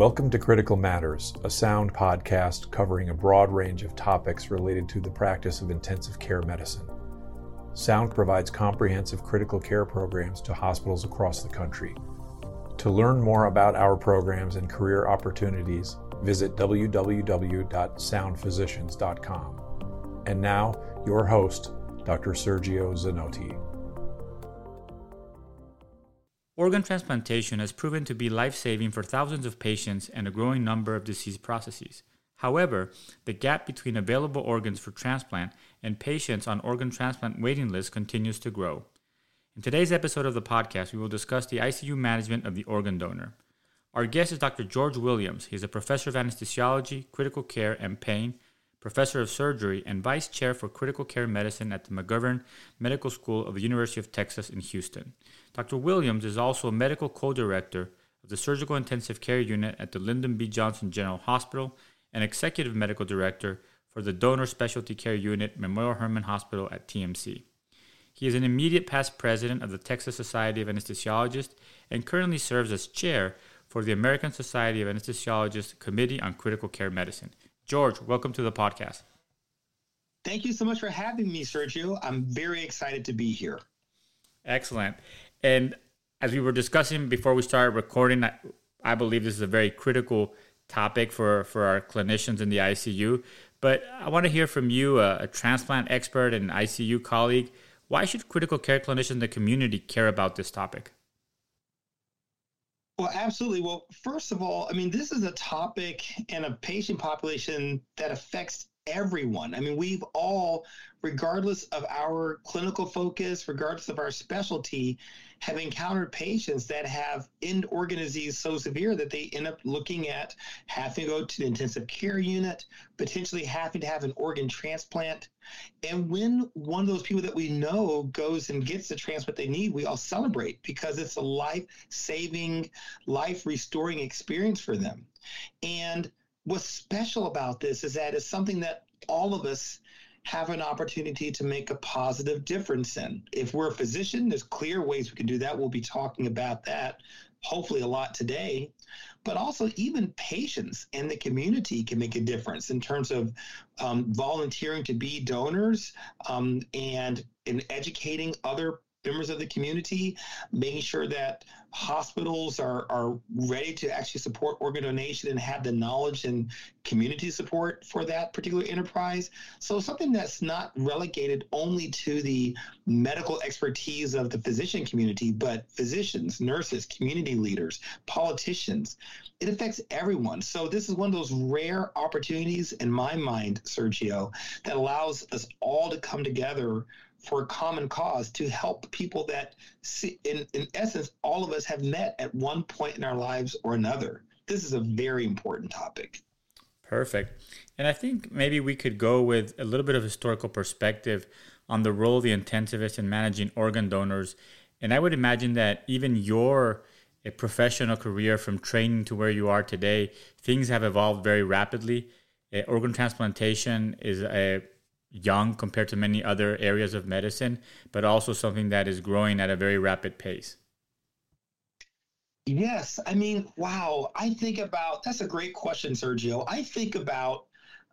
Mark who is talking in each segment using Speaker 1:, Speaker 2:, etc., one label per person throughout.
Speaker 1: Welcome to Critical Matters, a sound podcast covering a broad range of topics related to the practice of intensive care medicine. Sound provides comprehensive critical care programs to hospitals across the country. To learn more about our programs and career opportunities, visit www.soundphysicians.com. And now, your host, Dr. Sergio Zanotti.
Speaker 2: Organ transplantation has proven to be life saving for thousands of patients and a growing number of disease processes. However, the gap between available organs for transplant and patients on organ transplant waiting lists continues to grow. In today's episode of the podcast, we will discuss the ICU management of the organ donor. Our guest is Dr. George Williams. He is a professor of anesthesiology, critical care, and pain, professor of surgery, and vice chair for critical care medicine at the McGovern Medical School of the University of Texas in Houston. Dr. Williams is also a medical co director of the Surgical Intensive Care Unit at the Lyndon B. Johnson General Hospital and executive medical director for the Donor Specialty Care Unit, Memorial Hermann Hospital at TMC. He is an immediate past president of the Texas Society of Anesthesiologists and currently serves as chair for the American Society of Anesthesiologists Committee on Critical Care Medicine. George, welcome to the podcast.
Speaker 3: Thank you so much for having me, Sergio. I'm very excited to be here.
Speaker 2: Excellent. And as we were discussing before we started recording, I, I believe this is a very critical topic for, for our clinicians in the ICU. But I want to hear from you, a, a transplant expert and ICU colleague. Why should critical care clinicians in the community care about this topic?
Speaker 3: Well, absolutely. Well, first of all, I mean, this is a topic and a patient population that affects everyone. I mean, we've all, regardless of our clinical focus, regardless of our specialty, have encountered patients that have end organ disease so severe that they end up looking at having to go to the intensive care unit, potentially having to have an organ transplant. And when one of those people that we know goes and gets the transplant they need, we all celebrate because it's a life saving, life restoring experience for them. And what's special about this is that it's something that all of us have an opportunity to make a positive difference in. If we're a physician, there's clear ways we can do that. We'll be talking about that hopefully a lot today. But also, even patients and the community can make a difference in terms of um, volunteering to be donors um, and in educating other members of the community, making sure that hospitals are, are ready to actually support organ donation and have the knowledge and community support for that particular enterprise. So something that's not relegated only to the medical expertise of the physician community, but physicians, nurses, community leaders, politicians. It affects everyone. So this is one of those rare opportunities in my mind, Sergio, that allows us all to come together for a common cause to help people that, see, in, in essence, all of us have met at one point in our lives or another. This is a very important topic.
Speaker 2: Perfect. And I think maybe we could go with a little bit of historical perspective on the role of the intensivist in managing organ donors. And I would imagine that even your a professional career from training to where you are today, things have evolved very rapidly. Uh, organ transplantation is a young compared to many other areas of medicine, but also something that is growing at a very rapid pace?
Speaker 3: Yes. I mean, wow. I think about that's a great question, Sergio. I think about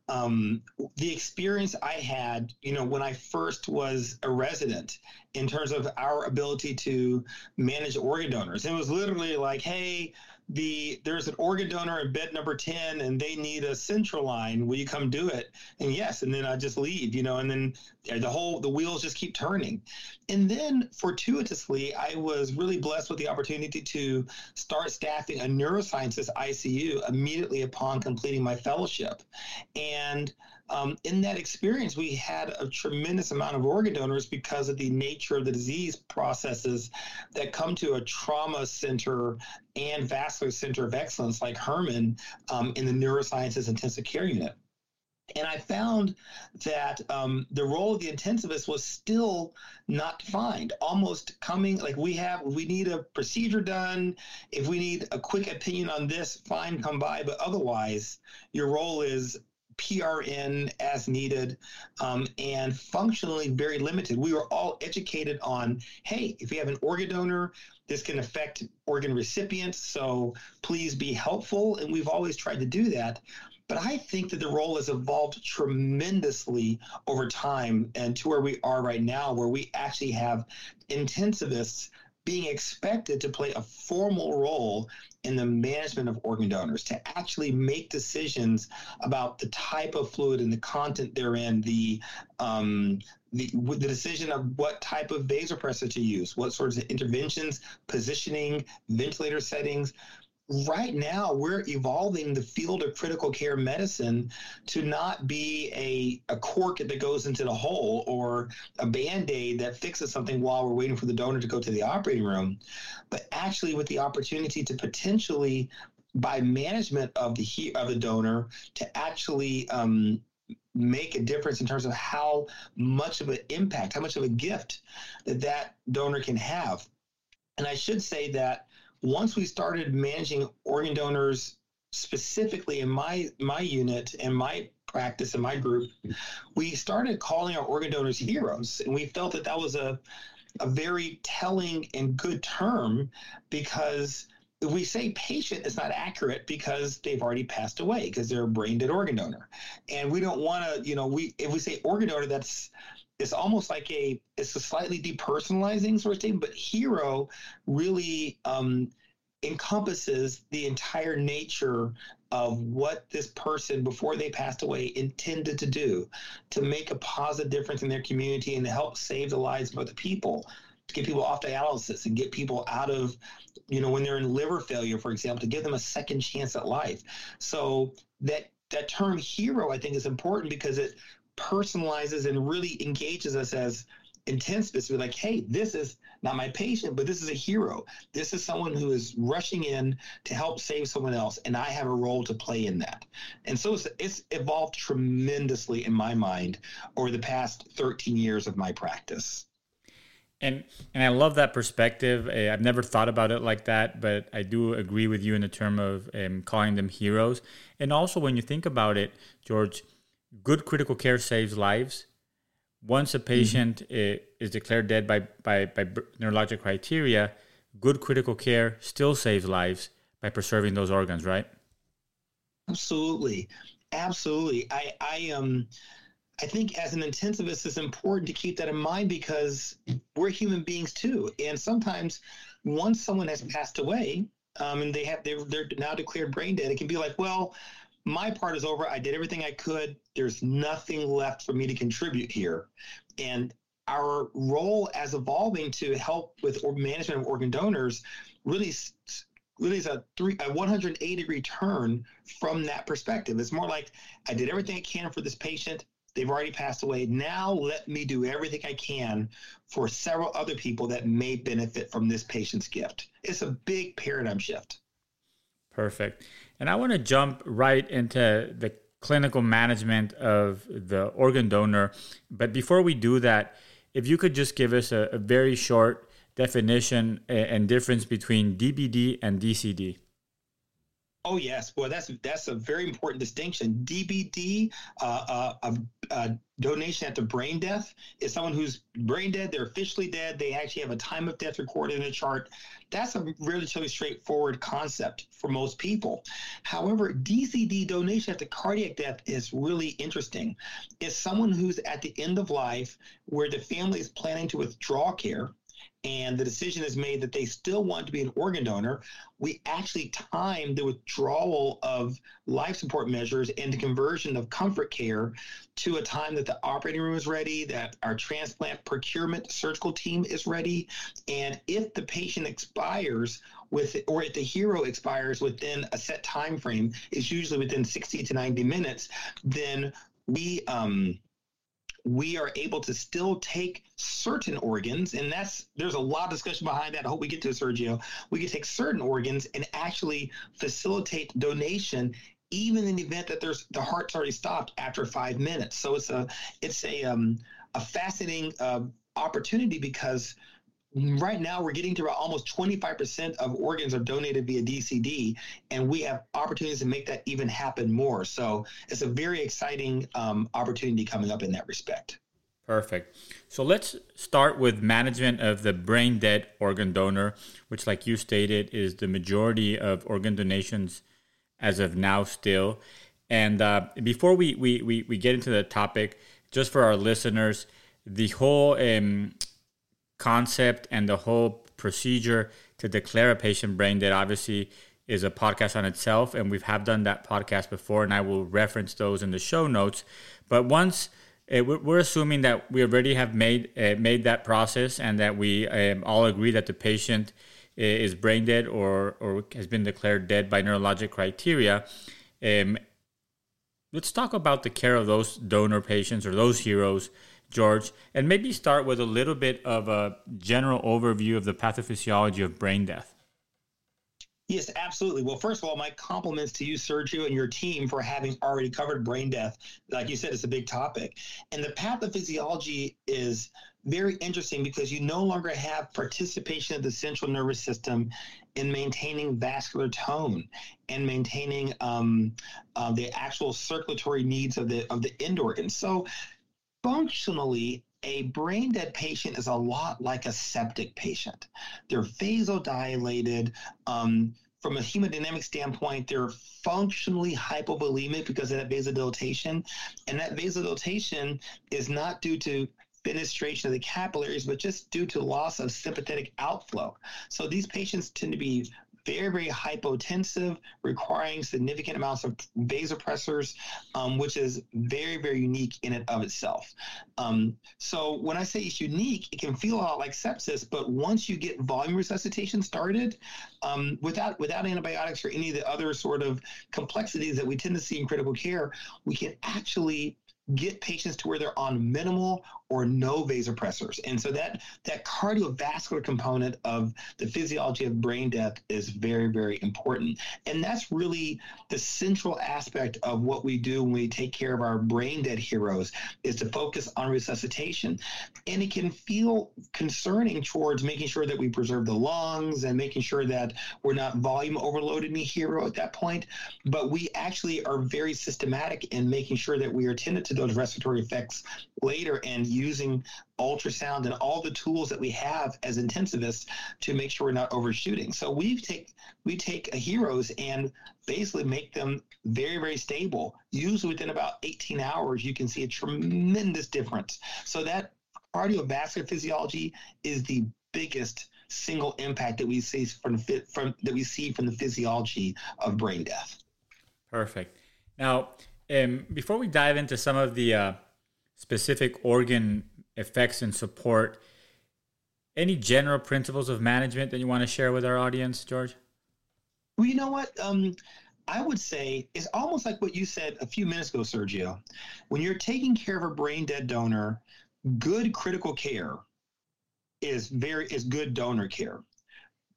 Speaker 3: um, the experience I had, you know, when I first was a resident in terms of our ability to manage organ donors. It was literally like, hey, the there's an organ donor in bed number 10 and they need a central line. Will you come do it? And yes and then i just leave you know and then the whole the wheels just keep turning. And then fortuitously i was really blessed with the opportunity to start staffing a neurosciences icu immediately upon completing my fellowship. And um, in that experience, we had a tremendous amount of organ donors because of the nature of the disease processes that come to a trauma center and vascular center of excellence like Hermann um, in the neurosciences intensive care unit. And I found that um, the role of the intensivist was still not defined, almost coming like we have, we need a procedure done. If we need a quick opinion on this, fine, come by. But otherwise, your role is PRN as needed, um, and functionally very limited. We were all educated on, hey, if you have an organ donor, this can affect organ recipients, so please be helpful. And we've always tried to do that. But I think that the role has evolved tremendously over time and to where we are right now, where we actually have intensivists being expected to play a formal role in the management of organ donors, to actually make decisions about the type of fluid and the content therein, the um, the, the decision of what type of vasopressor to use, what sorts of interventions, positioning, ventilator settings right now we're evolving the field of critical care medicine to not be a, a cork that goes into the hole or a band-aid that fixes something while we're waiting for the donor to go to the operating room. But actually with the opportunity to potentially by management of the of the donor to actually um, make a difference in terms of how much of an impact how much of a gift that that donor can have. And i should say that once we started managing organ donors specifically in my my unit and my practice in my group, we started calling our organ donors heroes, and we felt that that was a a very telling and good term because we say patient is not accurate because they've already passed away because they're a brain dead organ donor. And we don't want to you know we if we say organ donor that's it's almost like a it's a slightly depersonalizing sort of thing, but hero really um, encompasses the entire nature of what this person before they passed away intended to do to make a positive difference in their community and to help save the lives of other people to get people off dialysis and get people out of you know when they're in liver failure for example to give them a second chance at life. So that that term hero i think is important because it personalizes and really engages us as intensivists. We're like, hey, this is not my patient, but this is a hero. This is someone who is rushing in to help save someone else, and I have a role to play in that. And so it's, it's evolved tremendously in my mind over the past 13 years of my practice.
Speaker 2: And and I love that perspective. Eh, I've never thought about it like that, but I do agree with you in the term of um, calling them heroes. And also, when you think about it, George, good critical care saves lives. Once a patient mm-hmm. is declared dead by, by, by neurologic criteria, good critical care still saves lives by preserving those organs, right?
Speaker 3: Absolutely. Absolutely. I, I um I think as an intensivist it's important to keep that in mind because we're human beings too. And sometimes once someone has passed away, um, and they have they're, they're now declared brain dead, it can be like, well, my part is over. I did everything I could. There's nothing left for me to contribute here. And our role as evolving to help with management of organ donors really really is a three a 180 degree turn from that perspective. It's more like I did everything I can for this patient. They've already passed away. Now let me do everything I can for several other people that may benefit from this patient's gift. It's a big paradigm shift.
Speaker 2: Perfect. And I want to jump right into the clinical management of the organ donor. But before we do that, if you could just give us a, a very short definition and difference between DBD and DCD.
Speaker 3: Oh yes, well that's that's a very important distinction. DBD, uh, uh, a, donation after brain death, is someone who's brain dead. They're officially dead. They actually have a time of death recorded in a chart. That's a relatively straightforward concept for most people. However, DCD donation after cardiac death is really interesting. It's someone who's at the end of life where the family is planning to withdraw care and the decision is made that they still want to be an organ donor, we actually time the withdrawal of life support measures and the conversion of comfort care to a time that the operating room is ready, that our transplant procurement surgical team is ready. And if the patient expires with or if the hero expires within a set time frame, it's usually within 60 to 90 minutes, then we um we are able to still take certain organs, and that's there's a lot of discussion behind that. I hope we get to Sergio. We can take certain organs and actually facilitate donation even in the event that there's the heart's already stopped after five minutes. So it's a it's a um, a fascinating uh, opportunity because right now we're getting to about almost 25% of organs are donated via DCD, and we have opportunities to make that even happen more. So it's a very exciting um, opportunity coming up in that respect.
Speaker 2: Perfect. So let's start with management of the brain dead organ donor, which, like you stated, is the majority of organ donations as of now still. And uh, before we, we, we, we, get into the topic, just for our listeners, the whole um, concept and the whole procedure to declare a patient brain dead obviously is a podcast on itself and we have done that podcast before and i will reference those in the show notes. But once uh, we're assuming that we already have made uh, made that process and that we um, all agree that the patient uh, is brain dead or or has been declared dead by neurologic criteria um, let's talk about the care of those donor patients or those heroes George, and maybe start with a little bit of a general overview of the pathophysiology of brain death.
Speaker 3: Yes, absolutely. Well, first of all, my compliments to you, Sergio, and your team for having already covered brain death. Like you said, it's a big topic. And the pathophysiology is very interesting because you no longer have participation of the central nervous system in maintaining vascular tone and maintaining um, uh, the actual circulatory needs of the of the end organs. So functionally, a brain dead patient is a lot like a septic patient. They're vasodilated. Um, from a hemodynamic standpoint, they're functionally hypovolemic because of that vasodilatation. And that vasodilatation is not due to fenestration of the capillaries, but just due to loss of sympathetic outflow. So these patients tend to be very, very hypotensive, requiring significant amounts of vasopressors, um, which is very, very unique in and of itself. Um, so when I say it's unique, it can feel a lot like sepsis, but once you get volume resuscitation started, um, without without antibiotics or any of the other sort of complexities that we tend to see in critical care, we can actually get patients to where they're on minimal or no vasopressors. And so that that cardiovascular component of the physiology of brain death is very, very important. And that's really the central aspect of what we do when we take care of our brain dead heroes is to focus on resuscitation. And it can feel concerning towards making sure that we preserve the lungs and making sure that we're not volume overloaded in a hero at that point. But we actually are very systematic in making sure that we are tended to those respiratory effects later and using ultrasound and all the tools that we have as intensivists to make sure we're not overshooting. So we take we take heroes and basically make them very very stable. Usually within about 18 hours, you can see a tremendous difference. So that cardiovascular physiology is the biggest single impact that we see from, from that we see from the physiology of brain death.
Speaker 2: Perfect. Now, um, before we dive into some of the uh, specific organ effects and support, any general principles of management that you want to share with our audience, George?
Speaker 3: Well, you know what? Um, I would say it's almost like what you said a few minutes ago, Sergio. When you're taking care of a brain dead donor, good critical care is very is good donor care.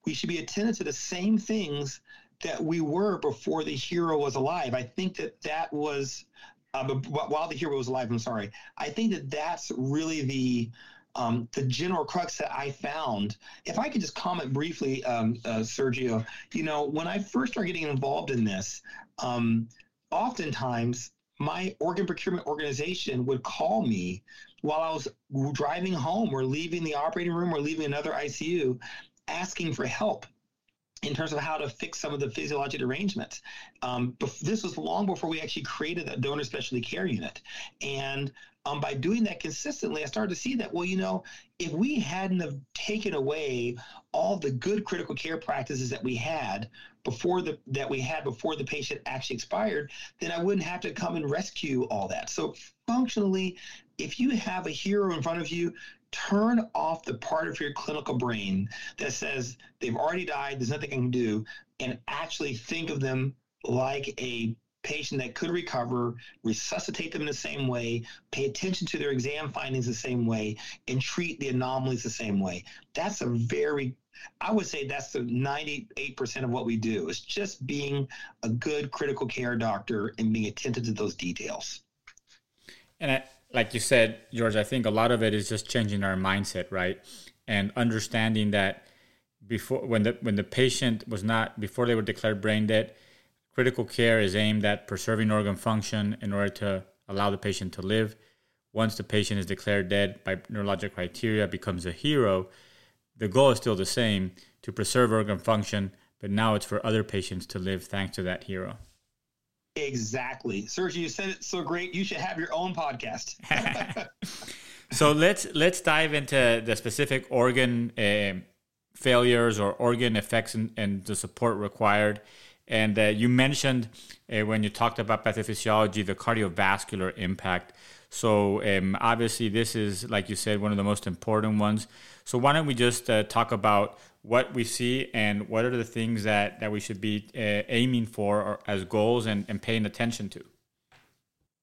Speaker 3: We should be attentive to the same things that we were before the hero was alive. I think that that was uh, while the hero was alive. I'm sorry. I think that that's really the um, the general crux that I found. If I could just comment briefly, um, uh, Sergio, you know, when I first started getting involved in this, um, oftentimes my organ procurement organization would call me while I was driving home or leaving the operating room or leaving another ICU asking for help in terms of how to fix some of the physiologic arrangements. Um, this was long before we actually created that donor specialty care unit. And um, by doing that consistently, I started to see that, well, you know, if we hadn't have taken away all the good critical care practices that we had before the that we had before the patient actually expired, then I wouldn't have to come and rescue all that. So functionally, if you have a hero in front of you, turn off the part of your clinical brain that says they've already died, there's nothing I can do, and actually think of them like a patient that could recover, resuscitate them in the same way, pay attention to their exam findings the same way, and treat the anomalies the same way. That's a very I would say that's the 98% of what we do is just being a good critical care doctor and being attentive to those details.
Speaker 2: And I, like you said, George, I think a lot of it is just changing our mindset, right? and understanding that before when the when the patient was not before they were declared brain dead, critical care is aimed at preserving organ function in order to allow the patient to live. Once the patient is declared dead by neurologic criteria, becomes a hero. The goal is still the same to preserve organ function, but now it's for other patients to live thanks to that hero.
Speaker 3: Exactly. Sergio, you said it so great. You should have your own podcast.
Speaker 2: so let's let's dive into the specific organ uh, failures or organ effects and, and, the support required. And uh, you mentioned uh, when you talked about pathophysiology the cardiovascular impact. So um, obviously, this is like you said one of the most important ones. So why don't we just uh, talk about what we see and what are the things that, that we should be uh, aiming for or, as goals and, and paying attention to?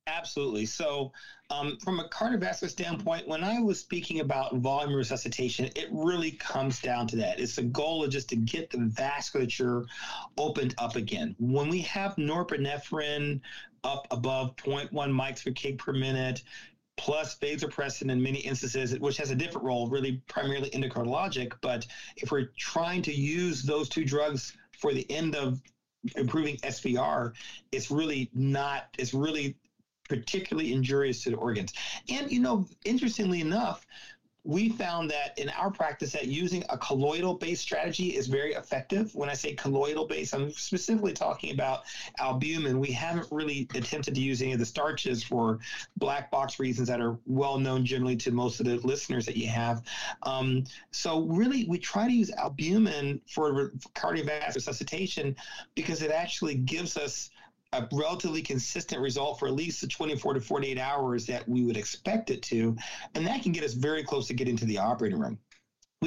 Speaker 3: Absolutely. So, um, from a cardiovascular standpoint, when I was speaking about volume resuscitation, it really comes down to that. It's the goal of just to get the vasculature opened up again. When we have norepinephrine up above 0.1 mics per kg per minute, plus vasopressin in many instances, which has a different role, really primarily endocrinologic. But if we're trying to use those two drugs for the end of improving SVR, it's really not, it's really particularly injurious to the organs. And, you know, interestingly enough, we found that in our practice that using a colloidal based strategy is very effective. When I say colloidal based, I'm specifically talking about albumin. We haven't really attempted to use any of the starches for black box reasons that are well known generally to most of the listeners that you have. Um, so really, we try to use albumin for cardiovascular resuscitation because it actually gives us a relatively consistent result for at least the 24 to 48 hours that we would expect it to. And that can get us very close to getting to the operating room.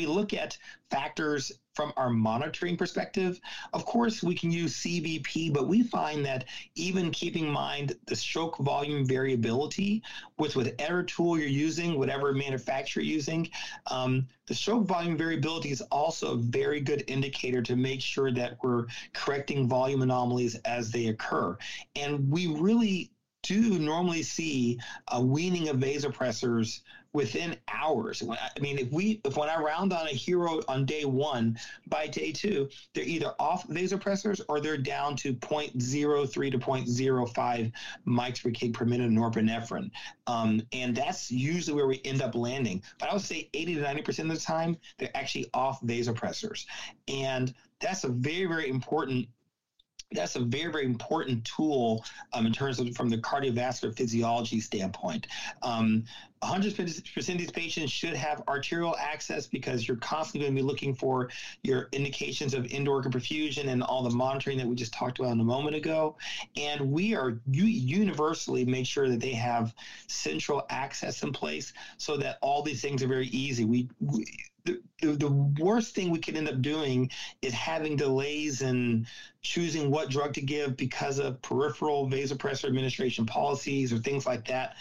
Speaker 3: We look at factors from our monitoring perspective, of course, we can use CVP, but we find that even keeping in mind the stroke volume variability with whatever tool you're using, whatever manufacturer you're using, um, the stroke volume variability is also a very good indicator to make sure that we're correcting volume anomalies as they occur. And we really do normally see a weaning of vasopressors within hours. I mean, if we if when I round on a hero on day one, by day two, they're either off vasopressors or they're down to 0.03 to 0.05 mics per kg per minute of norepinephrine. Um, and that's usually where we end up landing. But I would say 80 to 90% of the time, they're actually off vasopressors. And that's a very, very important that's a very very important tool um, in terms of from the cardiovascular physiology standpoint. Um, 100% of these patients should have arterial access because you're constantly going to be looking for your indications of end-organ perfusion and all the monitoring that we just talked about a moment ago. And we are universally make sure that they have central access in place so that all these things are very easy. We, we the, the worst thing we could end up doing is having delays in choosing what drug to give because of peripheral vasopressor administration policies or things like that.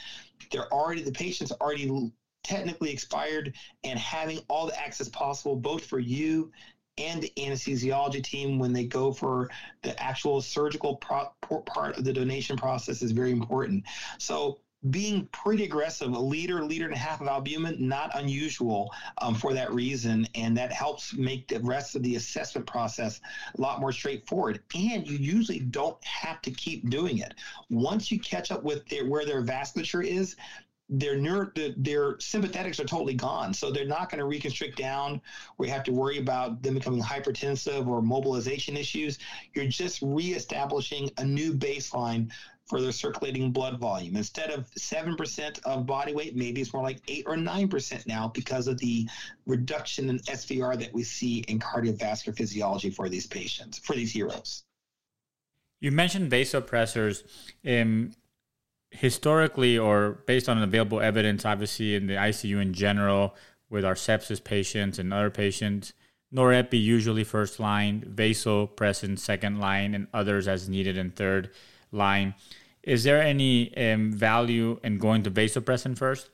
Speaker 3: They're already the patient's already technically expired, and having all the access possible, both for you and the anesthesiology team when they go for the actual surgical pro- part of the donation process is very important. So being pretty aggressive, a liter, liter and a half of albumin, not unusual um, for that reason. And that helps make the rest of the assessment process a lot more straightforward. And you usually don't have to keep doing it. Once you catch up with their, where their vasculature is, their neuro, their sympathetics are totally gone. So they're not going to reconstrict down We have to worry about them becoming hypertensive or mobilization issues. You're just reestablishing a new baseline for their circulating blood volume. Instead of 7% of body weight, maybe it's more like 8 or 9% now because of the reduction in SVR that we see in cardiovascular physiology for these patients, for these heroes.
Speaker 2: You mentioned vasopressors. Um, historically, or based on available evidence, obviously in the ICU in general, with our sepsis patients and other patients, norepi usually first line, vasopressin second line, and others as needed in third line. Is there any um, value in going to vasopressin first?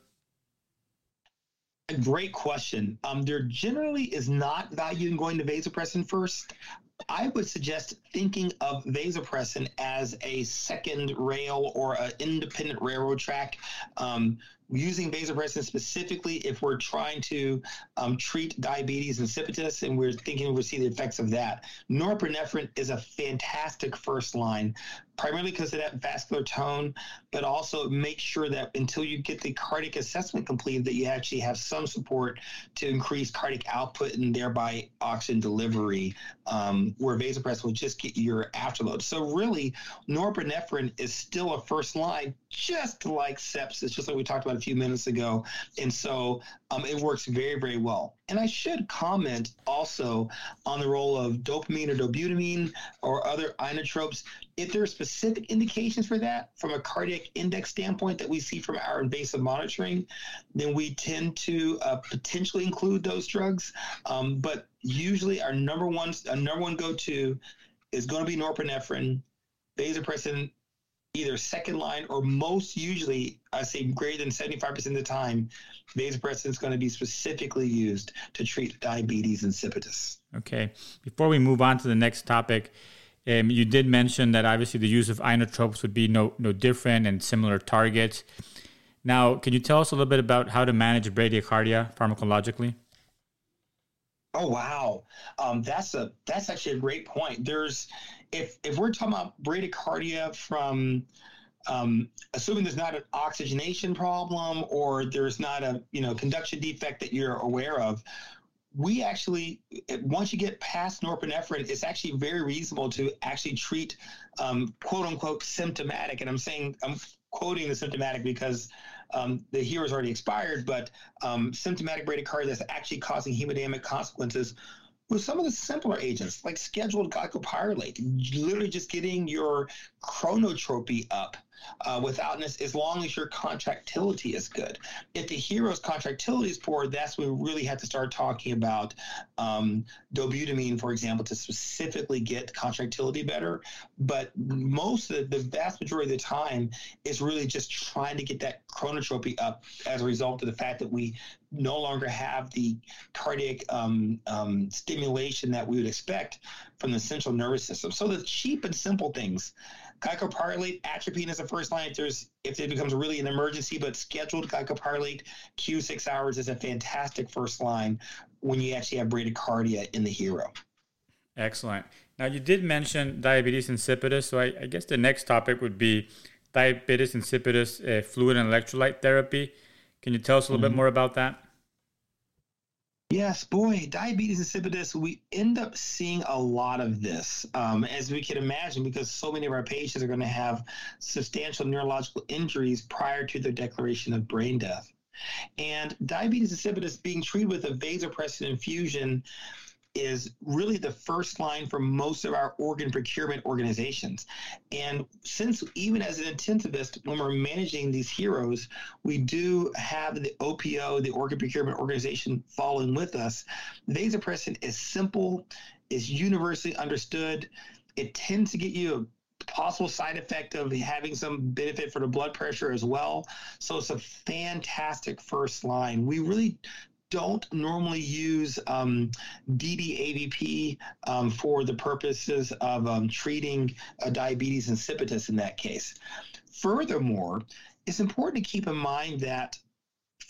Speaker 3: A great question. Um, there generally is not value in going to vasopressin first. I would suggest thinking of vasopressin as a second rail or an independent railroad track. Um, using vasopressin specifically if we're trying to um, treat diabetes insipidus and we're thinking we'll see the effects of that. Norepinephrine is a fantastic first line, primarily because of that vascular tone, but also make sure that until you get the cardiac assessment completed, that you actually have some support to increase cardiac output and thereby oxygen delivery, um, where vasopressin will just get your afterload. So really, norepinephrine is still a first line, just like sepsis, just like we talked about a few minutes ago. And so um, it works very, very well. And I should comment also on the role of dopamine or dobutamine or other inotropes. If there are specific indications for that from a cardiac index standpoint that we see from our invasive monitoring, then we tend to uh, potentially include those drugs. Um, but usually our number one, our number one go-to is going to be norepinephrine, vasopressin, either second line or most usually, I say greater than 75% of the time, vasopressin is going to be specifically used to treat diabetes insipidus.
Speaker 2: Okay. Before we move on to the next topic, um, you did mention that obviously the use of inotropes would be no, no different and similar targets. Now, can you tell us a little bit about how to manage bradycardia pharmacologically?
Speaker 3: Oh wow, um, that's a that's actually a great point. There's if if we're talking about bradycardia from um, assuming there's not an oxygenation problem or there's not a you know conduction defect that you're aware of, we actually once you get past norepinephrine, it's actually very reasonable to actually treat um, quote unquote symptomatic. And I'm saying I'm quoting the symptomatic because um, the HERO's already expired, but um, symptomatic bradycardia that's actually causing hemodynamic consequences with some of the simpler agents like scheduled glycopyrrolate, literally just getting your chronotropy up uh, without this, as long as your contractility is good. If the HERO's contractility is poor, that's when we really have to start talking about um, dobutamine, for example, to specifically get contractility better. But most of the, the vast majority of the time is really just trying to get that chronotropy up as a result of the fact that we no longer have the cardiac um, um, stimulation that we would expect from the central nervous system. So the cheap and simple things Glycopyrrolate, atropine is the first line if there's if it becomes really an emergency, but scheduled glycopyrrolate Q six hours is a fantastic first line when you actually have bradycardia in the hero.
Speaker 2: Excellent. Now you did mention diabetes insipidus, so I, I guess the next topic would be diabetes insipidus uh, fluid and electrolyte therapy. Can you tell us a little mm-hmm. bit more about that?
Speaker 3: Yes, boy, diabetes insipidus, we end up seeing a lot of this, um, as we can imagine, because so many of our patients are going to have substantial neurological injuries prior to their declaration of brain death. And diabetes insipidus being treated with a vasopressin infusion is really the first line for most of our organ procurement organizations. And since even as an intensivist, when we're managing these heroes, we do have the OPO, the organ procurement organization, following with us. Vasopressin is simple, is universally understood. It tends to get you a possible side effect of having some benefit for the blood pressure as well. So it's a fantastic first line. We really don't normally use um, DDAVP um, for the purposes of um, treating uh, diabetes insipidus in that case. Furthermore, it's important to keep in mind that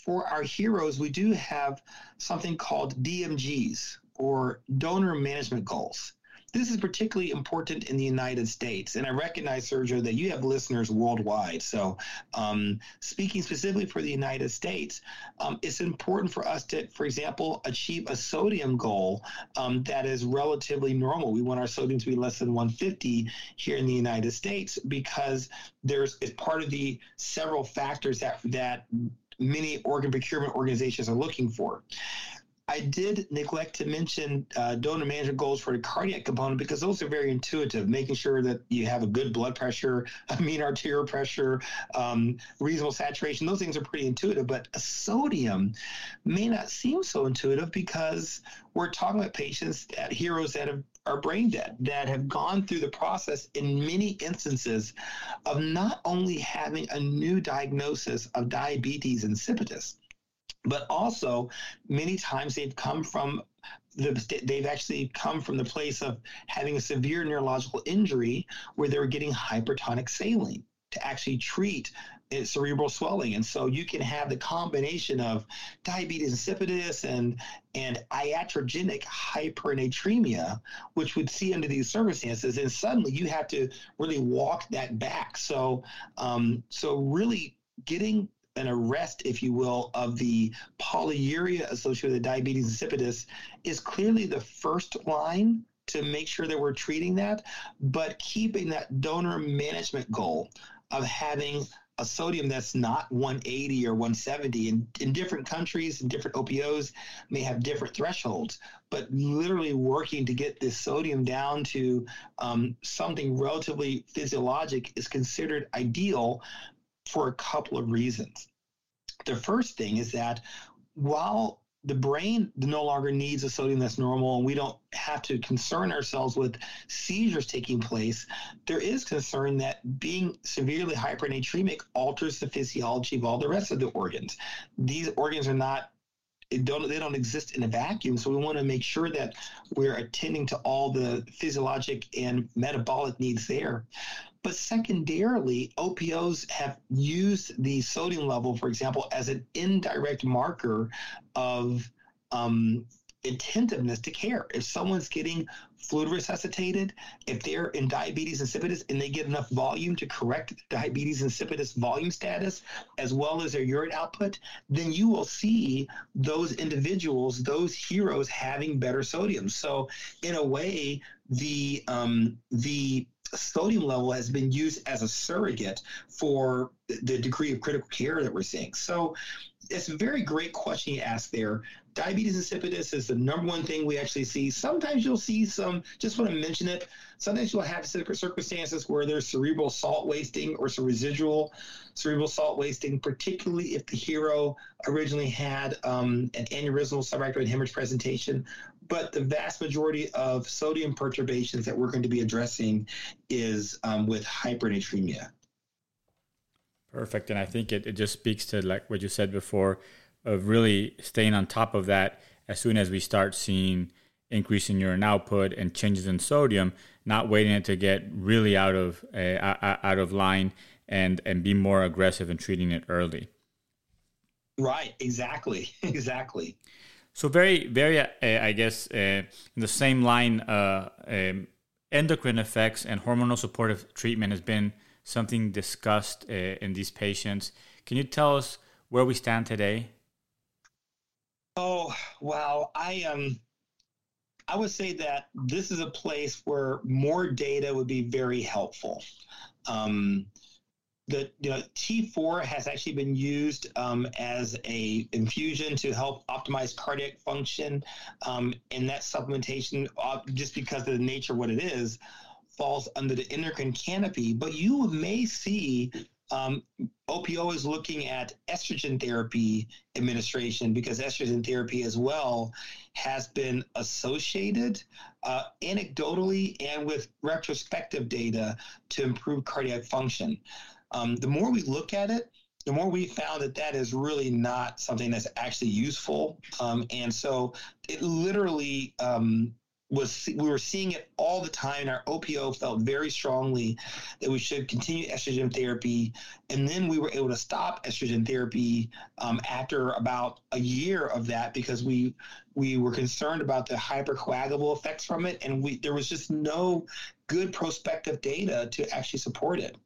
Speaker 3: for our heroes, we do have something called DMGs or donor management goals. This is particularly important in the United States. And I recognize, Sergio, that you have listeners worldwide. So, um, speaking specifically for the United States, um, it's important for us to, for example, achieve a sodium goal um, that is relatively normal. We want our sodium to be less than 150 here in the United States because there's it's part of the several factors that that many organ procurement organizations are looking for. I did neglect to mention uh, donor management goals for the cardiac component because those are very intuitive, making sure that you have a good blood pressure, a mean arterial pressure, um, reasonable saturation. Those things are pretty intuitive, but sodium may not seem so intuitive because we're talking about patients, that, heroes that have are brain dead that have gone through the process in many instances of not only having a new diagnosis of diabetes insipidus, but also many times they've come from the, they've actually come from the place of having a severe neurological injury where they were getting hypertonic saline to actually treat cerebral swelling. And so you can have the combination of diabetes insipidus and and iatrogenic hypernatremia, which would see under these circumstances, and suddenly you have to really walk that back. So um, so really getting an arrest, if you will, of the polyuria associated with diabetes insipidus is clearly the first line to make sure that we're treating that, but keeping that donor management goal of having a sodium that's not 180 or 170 in, in different countries and different opos may have different thresholds but literally working to get this sodium down to um, something relatively physiologic is considered ideal for a couple of reasons. The first thing is that while the brain no longer needs a sodium that's normal and we don't have to concern ourselves with seizures taking place there is concern that being severely hypernatremic alters the physiology of all the rest of the organs. These organs are not don't they don't exist in a vacuum so we want to make sure that we're attending to all the physiologic and metabolic needs there but secondarily, OPOs have used the sodium level, for example, as an indirect marker of um, attentiveness to care. If someone's getting fluid resuscitated, if they're in diabetes insipidus and they get enough volume to correct diabetes insipidus volume status as well as their urine output, then you will see those individuals, those heroes having better sodium. So in a way, the um, the sodium level has been used as a surrogate for the degree of critical care that we're seeing. So it's a very great question you asked there. Diabetes insipidus is the number one thing we actually see. Sometimes you'll see some, just want to mention it, sometimes you'll have circumstances where there's cerebral salt wasting or some residual cerebral salt wasting, particularly if the hero originally had um, an aneurysmal subarachnoid hemorrhage presentation but the vast majority of sodium perturbations that we're going to be addressing is um, with hypernatremia.
Speaker 2: Perfect. And I think it, it just speaks to like what you said before of really staying on top of that as soon as we start seeing increase in urine output and changes in sodium, not waiting it to get really out of uh, out of line and and be more aggressive in treating it early.
Speaker 3: Right, exactly. exactly.
Speaker 2: So very, very, uh, I guess, uh, in the same line, uh, um, endocrine effects and hormonal supportive treatment has been something discussed uh, in these patients. Can you tell us where we stand today?
Speaker 3: Oh wow, I um, I would say that this is a place where more data would be very helpful. Um, the you know, T4 has actually been used um, as a infusion to help optimize cardiac function, um, and that supplementation, uh, just because of the nature of what it is, falls under the endocrine canopy. But you may see um, OPO is looking at estrogen therapy administration because estrogen therapy as well has been associated uh, anecdotally and with retrospective data to improve cardiac function. Um, the more we look at it, the more we found that that is really not something that's actually useful. Um, and so it literally um, was, we were seeing it all the time. Our OPO felt very strongly that we should continue estrogen therapy. And then we were able to stop estrogen therapy um, after about a year of that because we, we were concerned about the hypercoagulable effects from it. And we, there was just no good prospective data to actually support it.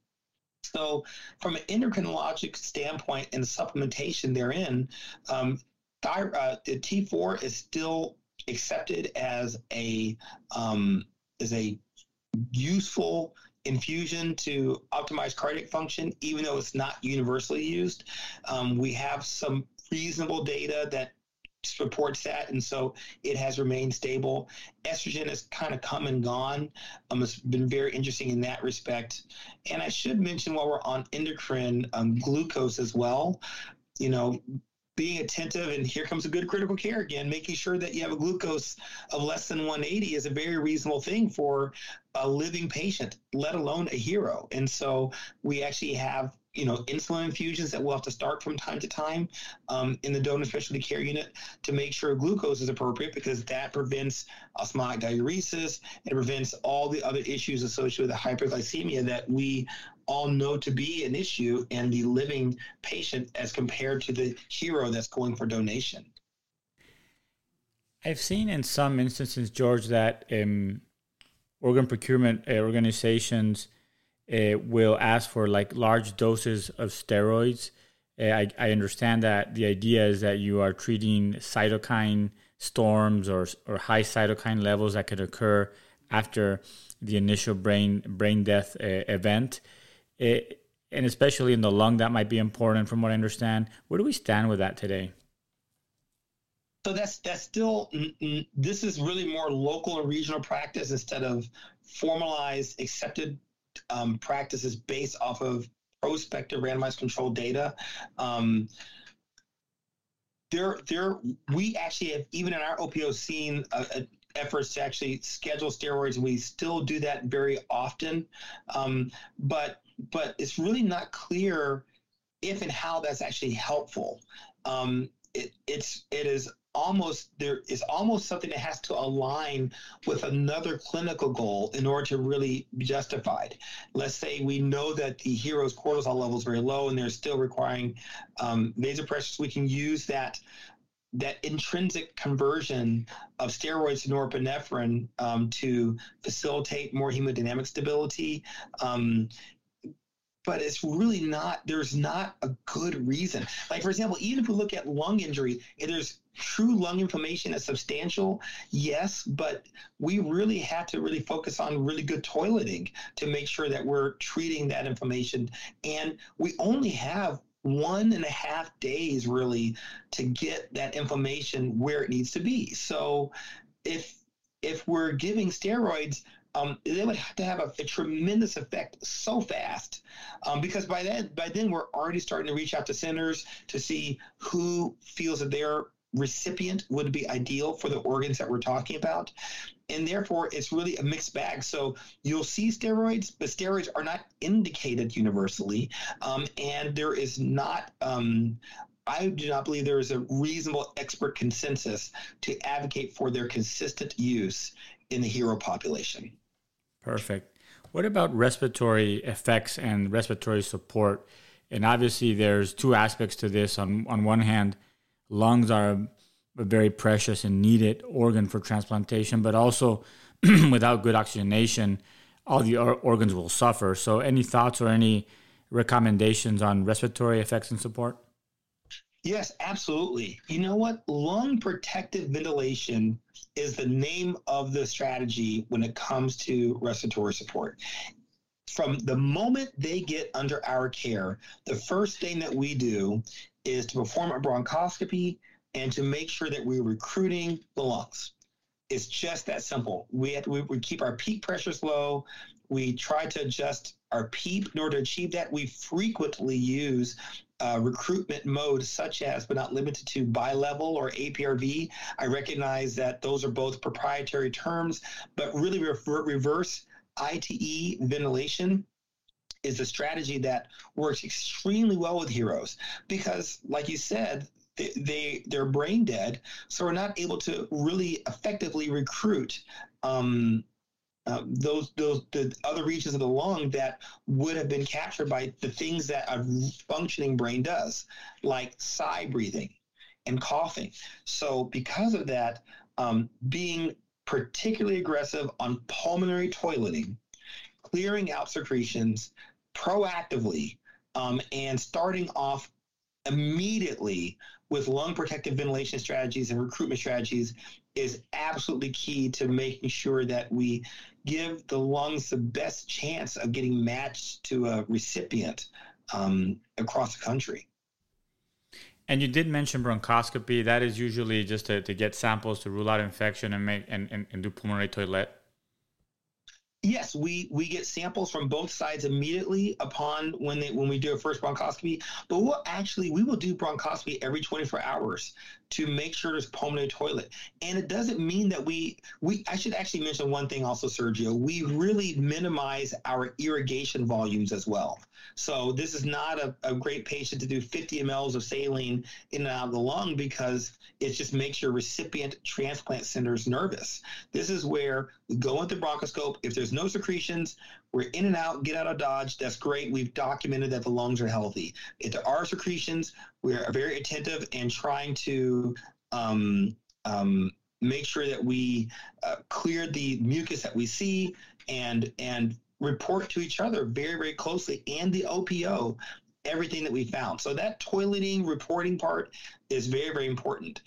Speaker 3: So, from an endocrinologic standpoint and supplementation therein, um, uh, the T4 is still accepted as a um, as a useful infusion to optimize cardiac function, even though it's not universally used. Um, we have some reasonable data that supports that, and so it has remained stable. Estrogen has kind of come and gone. Um, it's been very interesting in that respect. And I should mention while we're on endocrine, um, glucose as well. You know, being attentive, and here comes a good critical care again, making sure that you have a glucose of less than 180 is a very reasonable thing for a living patient, let alone a hero. And so we actually have you know, insulin infusions that we'll have to start from time to time um, in the donor specialty care unit to make sure glucose is appropriate because that prevents osmotic diuresis. It prevents all the other issues associated with hyperglycemia that we all know to be an issue in the living patient as compared to the hero that's going for donation.
Speaker 2: I've seen in some instances, George, that um, organ procurement uh, organizations uh, will ask for like large doses of steroids. Uh, I, I understand that the idea is that you are treating cytokine storms or, or high cytokine levels that could occur after the initial brain brain death uh, event. It, and especially in the lung, that might be important from what I understand. Where do we stand with that today?
Speaker 3: So that's that's still this is really more local and regional practice instead of formalized accepted um, practices based off of prospective randomized controlled data. Um, there, there, we actually have even in our OPO seen a, a efforts to actually schedule steroids. We still do that very often, um, but but it's really not clear if and how that's actually helpful. Um, it, it's it is almost there is almost something that has to align with another clinical goal in order to really be justified. Let's say we know that the hero's cortisol level is very low and they're still requiring um, vasopressors. We can use that that intrinsic conversion of steroids to norepinephrine um, to facilitate more hemodynamic stability. Um, but it's really not there's not a good reason. Like for example even if we look at lung injury if there's true lung inflammation is substantial yes but we really have to really focus on really good toileting to make sure that we're treating that inflammation. And we only have one and a half days really to get that inflammation where it needs to be. So if if we're giving steroids um, they would have to have a, a tremendous effect so fast um, because by then by then we're already starting to reach out to centers to see who feels that their recipient would be ideal for the organs that we're talking about and therefore it's really a mixed bag so you'll see steroids but steroids are not indicated universally um, and there is not um, I do not believe there is a reasonable expert consensus to advocate for their consistent use in the hero population.
Speaker 2: Perfect. What about respiratory effects and respiratory support? And obviously, there's two aspects to this. On on one hand, lungs are a very precious and needed organ for transplantation, but also without good oxygenation, all the organs will suffer. So, any thoughts or any recommendations on respiratory effects and support?
Speaker 3: Yes, absolutely. You know what? Lung protective ventilation is the name of the strategy when it comes to respiratory support. From the moment they get under our care, the first thing that we do is to perform a bronchoscopy and to make sure that we're recruiting the lungs. It's just that simple. We have to, we, we keep our peak pressures low. We try to adjust our PEEP. In order to achieve that, we frequently use uh, recruitment mode, such as but not limited to bilevel or APRV. I recognize that those are both proprietary terms, but really refer, reverse ITE ventilation is a strategy that works extremely well with heroes because, like you said, they, they they're brain dead, so we're not able to really effectively recruit um, uh, those those the other regions of the lung that would have been captured by the things that a functioning brain does, like sigh breathing and coughing. So because of that, um, being particularly aggressive on pulmonary toileting, clearing out secretions proactively, um, and starting off immediately with lung protective ventilation strategies and recruitment strategies is absolutely key to making sure that we give the lungs the best chance of getting matched to a recipient um, across the country.
Speaker 2: And you did mention bronchoscopy. That is usually just to, to get samples to rule out infection and make and, and, and do pulmonary toilet.
Speaker 3: Yes, we we get samples from both sides immediately upon when they when we do a first bronchoscopy. But we'll actually we will do bronchoscopy every 24 hours to make sure there's pulmonary toilet. And it doesn't mean that we we I should actually mention one thing also, Sergio. We really minimize our irrigation volumes as well. So this is not a, a great patient to do 50 mLs of saline in and out of the lung because it just makes your recipient transplant centers nervous. This is where we go into bronchoscope. If there's no secretions, we're in and out, get out of Dodge. That's great. We've documented that the lungs are healthy. If there are secretions, we're very attentive and trying to um, um, make sure that we uh, clear the mucus that we see and and report to each other very very closely and the OPO everything that we found. So that toileting reporting part is very very important.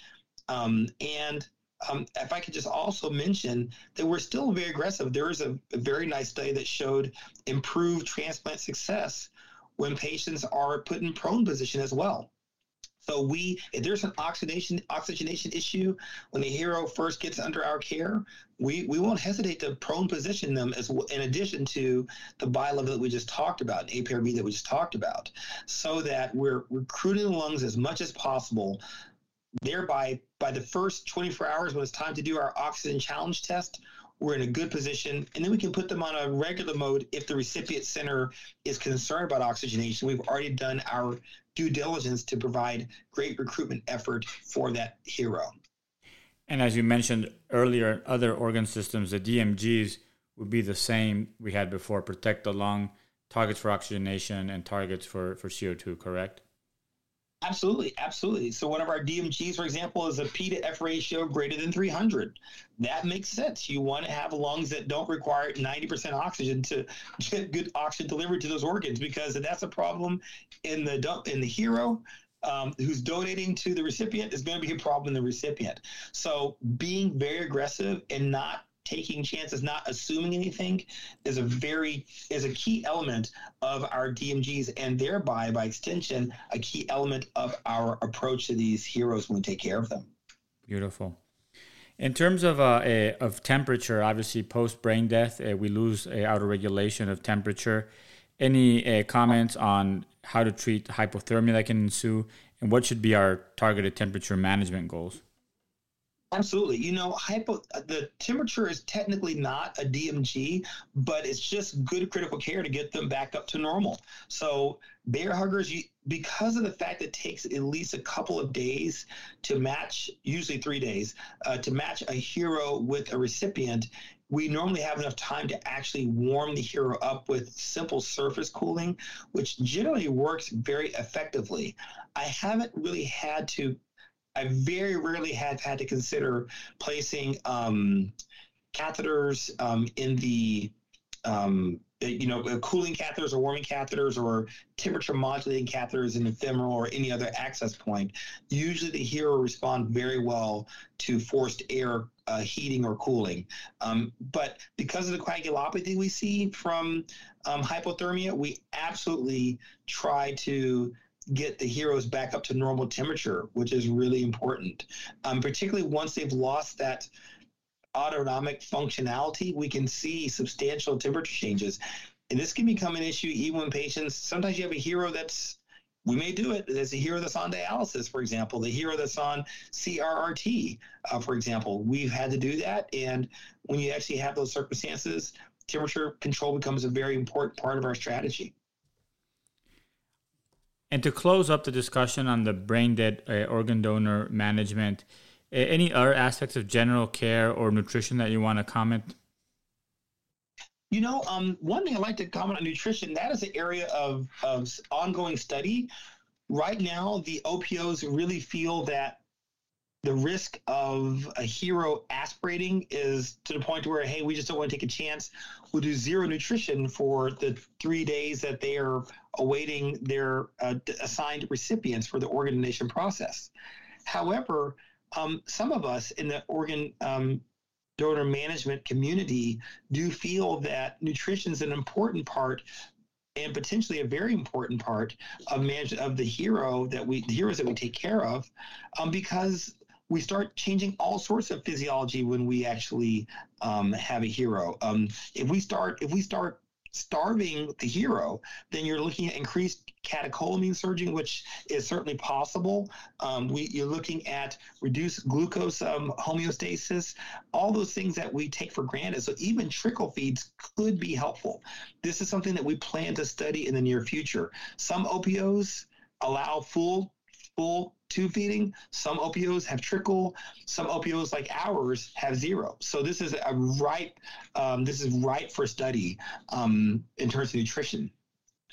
Speaker 3: Um, and um, if I could just also mention that we're still very aggressive. There is a, a very nice study that showed improved transplant success when patients are put in prone position as well. So we, if there's an oxidation oxygenation issue. When the hero first gets under our care, we, we won't hesitate to prone position them as in addition to the bilevel that we just talked about, APRV that we just talked about, so that we're recruiting the lungs as much as possible thereby by the first 24 hours when it's time to do our oxygen challenge test we're in a good position and then we can put them on a regular mode if the recipient center is concerned about oxygenation. We've already done our due diligence to provide great recruitment effort for that hero.
Speaker 2: And as you mentioned earlier other organ systems the dmgs would be the same we had before. Protect the lung targets for oxygenation and targets for, for co2 correct
Speaker 3: Absolutely, absolutely. So one of our DMGs, for example, is a P to F ratio greater than 300. That makes sense. You want to have lungs that don't require 90% oxygen to get good oxygen delivered to those organs because that's a problem in the in the hero. Um, who's donating to the recipient is going to be a problem in the recipient. So being very aggressive and not taking chances, not assuming anything, is a very is a key element of our DMGs, and thereby, by extension, a key element of our approach to these heroes when we take care of them.
Speaker 2: Beautiful. In terms of uh, a, of temperature, obviously post brain death, uh, we lose a auto regulation of temperature. Any uh, comments on how to treat hypothermia that can ensue, and what should be our targeted temperature management goals?
Speaker 3: Absolutely. You know, hypo the temperature is technically not a DMG, but it's just good critical care to get them back up to normal. So bear huggers, you, because of the fact that it takes at least a couple of days to match, usually three days, uh, to match a hero with a recipient, we normally have enough time to actually warm the hero up with simple surface cooling, which generally works very effectively. I haven't really had to I very rarely have had to consider placing um, catheters um, in the um, you know, uh, cooling catheters or warming catheters or temperature modulating catheters in the femoral or any other access point. Usually the hero respond very well to forced air uh, heating or cooling. Um, but because of the coagulopathy we see from um, hypothermia, we absolutely try to get the heroes back up to normal temperature, which is really important. Um, particularly once they've lost that autonomic functionality, we can see substantial temperature changes. And this can become an issue even when patients, sometimes you have a hero that's, we may do it. There's a hero that's on dialysis, for example, the hero that's on CRRT, uh, for example. We've had to do that. And when you actually have those circumstances, temperature control becomes a very important part of our strategy.
Speaker 2: And to close up the discussion on the brain dead uh, organ donor management, uh, any other aspects of general care or nutrition that you want to comment?
Speaker 3: You know, um, one thing I'd like to comment on nutrition, that is an area of, of ongoing study. Right now, the OPOs really feel that the risk of a hero aspirating is to the point where hey we just don't want to take a chance. We'll do zero nutrition for the three days that they are awaiting their uh, assigned recipients for the organ donation process. However um, some of us in the organ um, donor management community do feel that nutrition is an important part and potentially a very important part of management of the hero that we the heroes that we take care of um, because we start changing all sorts of physiology when we actually um, have a hero. Um, if we start if we start starving the hero, then you're looking at increased catecholamine surging, which is certainly possible. Um, we, you're looking at reduced glucose um, homeostasis, all those things that we take for granted. So even trickle feeds could be helpful. This is something that we plan to study in the near future. Some OPOs allow full full tube feeding. Some OPOs have trickle. Some OPOs like ours have zero. So this is a right. Um, this is right for study um, in terms of nutrition.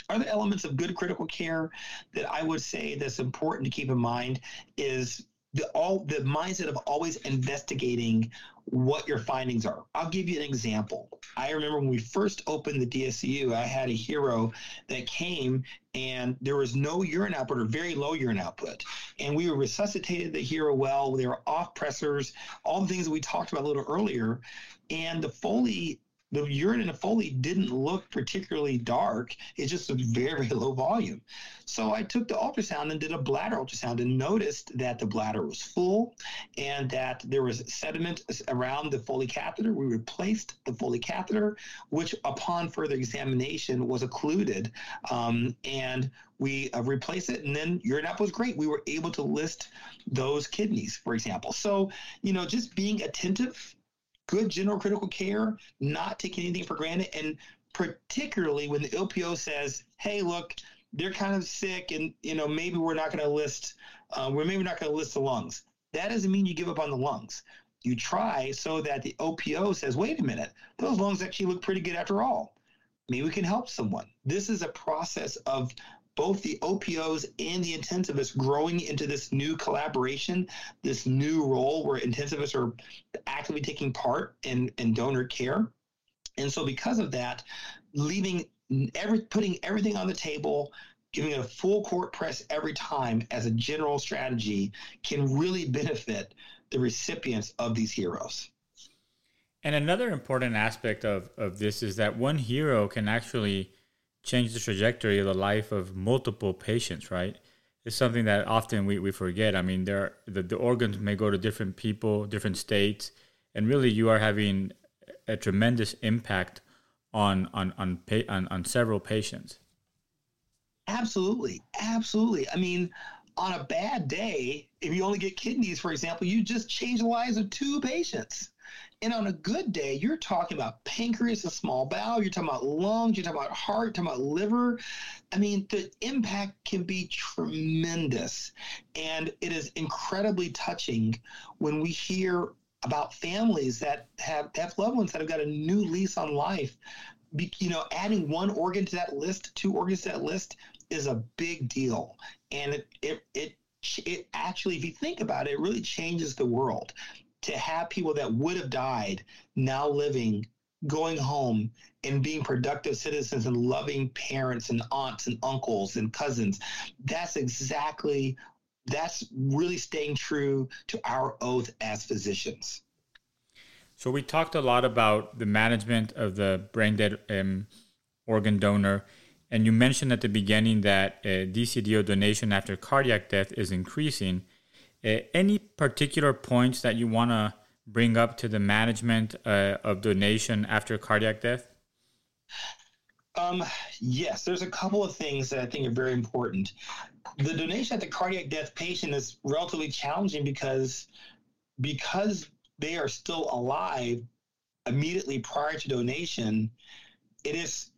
Speaker 3: Other elements of good critical care that I would say that's important to keep in mind is the all the mindset of always investigating what your findings are. I'll give you an example. I remember when we first opened the DSU, I had a hero that came and there was no urine output or very low urine output. And we resuscitated the hero well. There were off pressors, all the things that we talked about a little earlier. And the Foley the urine in the Foley didn't look particularly dark. It's just a very, low volume. So I took the ultrasound and did a bladder ultrasound and noticed that the bladder was full and that there was sediment around the Foley catheter. We replaced the Foley catheter, which upon further examination was occluded. Um, and we uh, replaced it and then urine output was great. We were able to list those kidneys, for example. So, you know, just being attentive good general critical care, not taking anything for granted, and particularly when the OPO says, "Hey, look, they're kind of sick, and you know maybe we're not going to list, uh, we're maybe not going to list the lungs." That doesn't mean you give up on the lungs. You try so that the OPO says, "Wait a minute, those lungs actually look pretty good after all." Maybe we can help someone. This is a process of both the OPOs and the intensivists growing into this new collaboration, this new role where intensivists are actively taking part in, in donor care. And so because of that, leaving every putting everything on the table, giving it a full court press every time as a general strategy can really benefit the recipients of these heroes.
Speaker 2: And another important aspect of, of this is that one hero can actually change the trajectory of the life of multiple patients, right? It's something that often we, we forget. I mean, there the, the organs may go to different people, different states, and really you are having a tremendous impact on on on on, on several patients.
Speaker 3: Absolutely, absolutely. I mean, on a bad day, if you only get kidneys, for example, you just change the lives of two patients. And on a good day, you're talking about pancreas and small bowel, you're talking about lungs, you're talking about heart, you're talking about liver. I mean, the impact can be tremendous. And it is incredibly touching when we hear about families that have, have loved ones that have got a new lease on life. Be, you know, adding one organ to that list, two organs to that list is a big deal. And it, it, it it actually, if you think about it, it really changes the world to have people that would have died now living, going home and being productive citizens and loving parents and aunts and uncles and cousins. That's exactly that's really staying true to our oath as physicians.
Speaker 2: So we talked a lot about the management of the brain dead um, organ donor, and you mentioned at the beginning that uh, DCDO donation after cardiac death is increasing. Uh, any particular points that you want to bring up to the management uh, of donation after cardiac death?
Speaker 3: Um, yes, there's a couple of things that I think are very important. The donation at the cardiac death patient is relatively challenging because because they are still alive immediately prior to donation. It is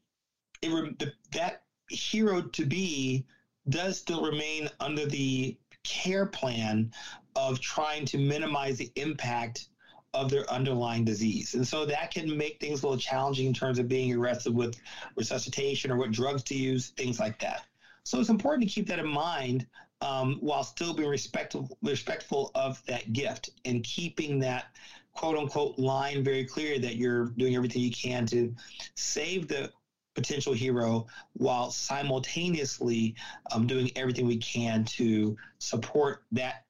Speaker 3: it, that hero to be does still remain under the care plan of trying to minimize the impact of their underlying disease. And so that can make things a little challenging in terms of being arrested with resuscitation or what drugs to use, things like that. So it's important to keep that in mind um, while still being respectful, respectful of that gift and keeping that quote unquote line very clear that you're doing everything you can to save the potential hero while simultaneously um, doing everything we can to support that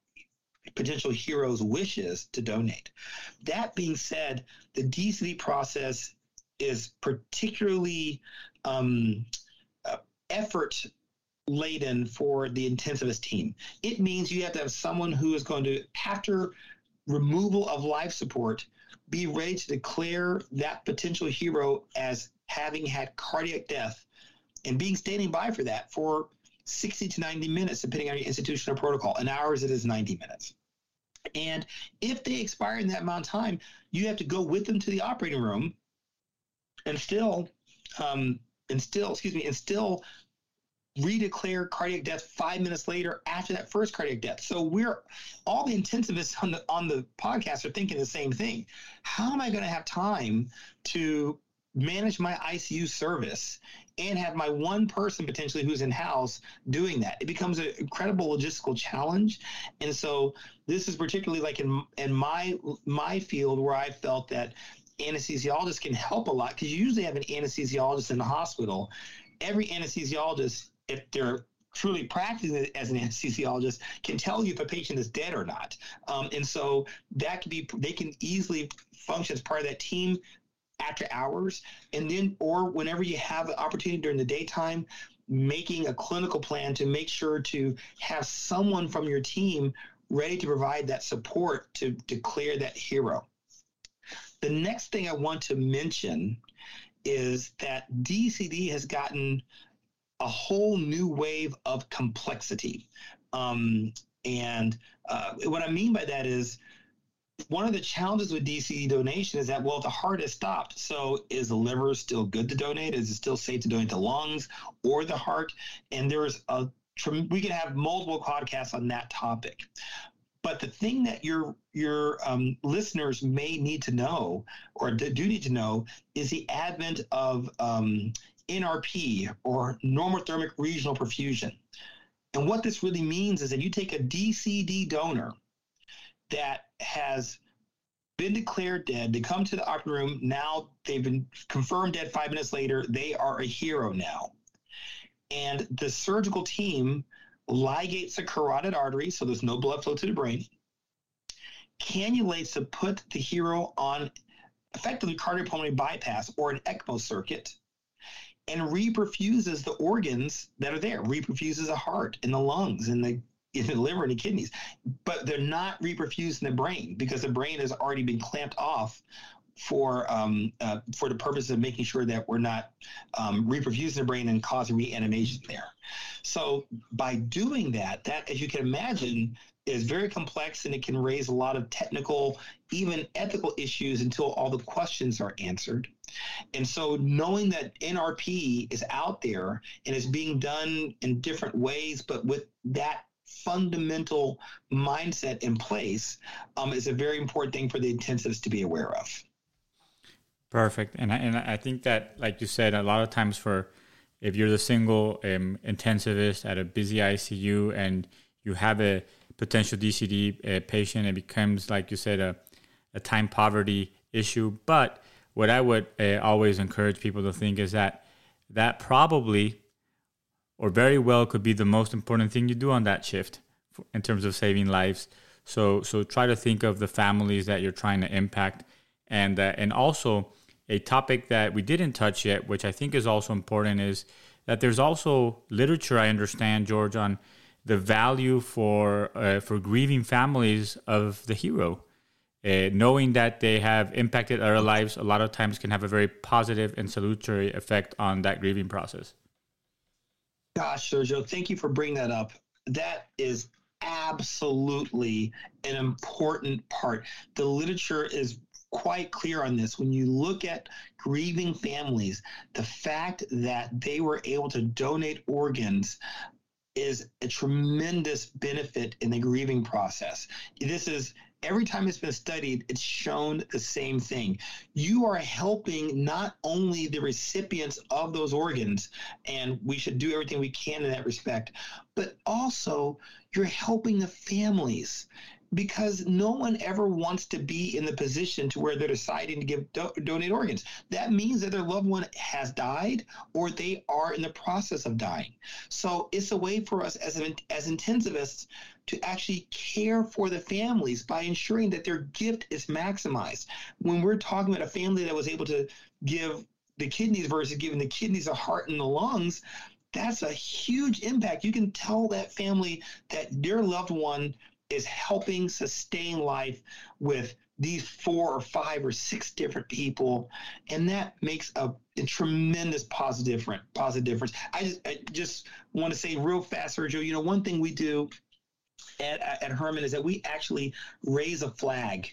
Speaker 3: potential hero's wishes to donate. That being said, the DCD process is particularly um, uh, effort laden for the intensivist team. It means you have to have someone who is going to, after removal of life support, be ready to declare that potential hero as having had cardiac death and being standing by for that for 60 to 90 minutes, depending on your institutional protocol. In ours, it is 90 minutes. And if they expire in that amount of time, you have to go with them to the operating room and still, um, and still, excuse me, and still redeclare cardiac death five minutes later after that first cardiac death. So we're all the intensivists on the on the podcast are thinking the same thing. How am I going to have time to manage my ICU service and have my one person potentially who's in house doing that. It becomes an incredible logistical challenge. And so this is particularly like in in my my field where I felt that anesthesiologists can help a lot because you usually have an anesthesiologist in the hospital. Every anesthesiologist, if they're truly practicing as an anesthesiologist can tell you if a patient is dead or not. Um, and so that can be, they can easily function as part of that team after hours and then or whenever you have the opportunity during the daytime making a clinical plan to make sure to have someone from your team ready to provide that support to declare that hero the next thing i want to mention is that dcd has gotten a whole new wave of complexity um, and uh, what i mean by that is one of the challenges with DCD donation is that, well, the heart has stopped. So is the liver still good to donate? Is it still safe to donate the lungs or the heart? And there's a, we can have multiple podcasts on that topic. But the thing that your your um, listeners may need to know, or do need to know, is the advent of um, NRP or normothermic regional perfusion. And what this really means is that you take a DCD donor that has been declared dead. They come to the operating room. Now they've been confirmed dead five minutes later. They are a hero now. And the surgical team ligates the carotid artery so there's no blood flow to the brain, cannulates to put the hero on effectively cardiopulmonary bypass or an ECMO circuit and reperfuses the organs that are there, reperfuses the heart and the lungs and the the liver and the kidneys, but they're not reperfused in the brain because the brain has already been clamped off for um, uh, for the purpose of making sure that we're not um, reperfusing the brain and causing reanimation there. So by doing that, that as you can imagine is very complex and it can raise a lot of technical, even ethical issues until all the questions are answered. And so knowing that NRP is out there and is being done in different ways, but with that fundamental mindset in place um, is a very important thing for the intensives to be aware of.
Speaker 2: Perfect, and I, and I think that, like you said, a lot of times for if you're the single um, intensivist at a busy ICU and you have a potential DCD uh, patient, it becomes, like you said, a, a time poverty issue. But what I would uh, always encourage people to think is that that probably or very well could be the most important thing you do on that shift in terms of saving lives. So so try to think of the families that you're trying to impact, and uh, and also a topic that we didn't touch yet, which I think is also important, is that there's also literature I understand, George, on the value for uh, for grieving families of the hero. Uh, knowing that they have impacted our lives a lot of times can have a very positive and salutary effect on that grieving process.
Speaker 3: Gosh, Sergio, thank you for bringing that up. That is absolutely an important part. The literature is quite clear on this. When you look at grieving families, the fact that they were able to donate organs is a tremendous benefit in the grieving process. This is every time it's been studied, it's shown the same thing. You are helping not only the recipients of those organs, and we should do everything we can in that respect, but also you're helping the families because no one ever wants to be in the position to where they're deciding to give do- donate organs. That means that their loved one has died or they are in the process of dying. So it's a way for us as as intensivists to actually care for the families by ensuring that their gift is maximized. When we're talking about a family that was able to give the kidneys versus giving the kidneys a heart and the lungs, that's a huge impact. You can tell that family that their loved one is helping sustain life with these four or five or six different people, and that makes a, a tremendous positive difference. Positive difference. I just, I just want to say real fast, Sergio. You know, one thing we do at, at Hermann is that we actually raise a flag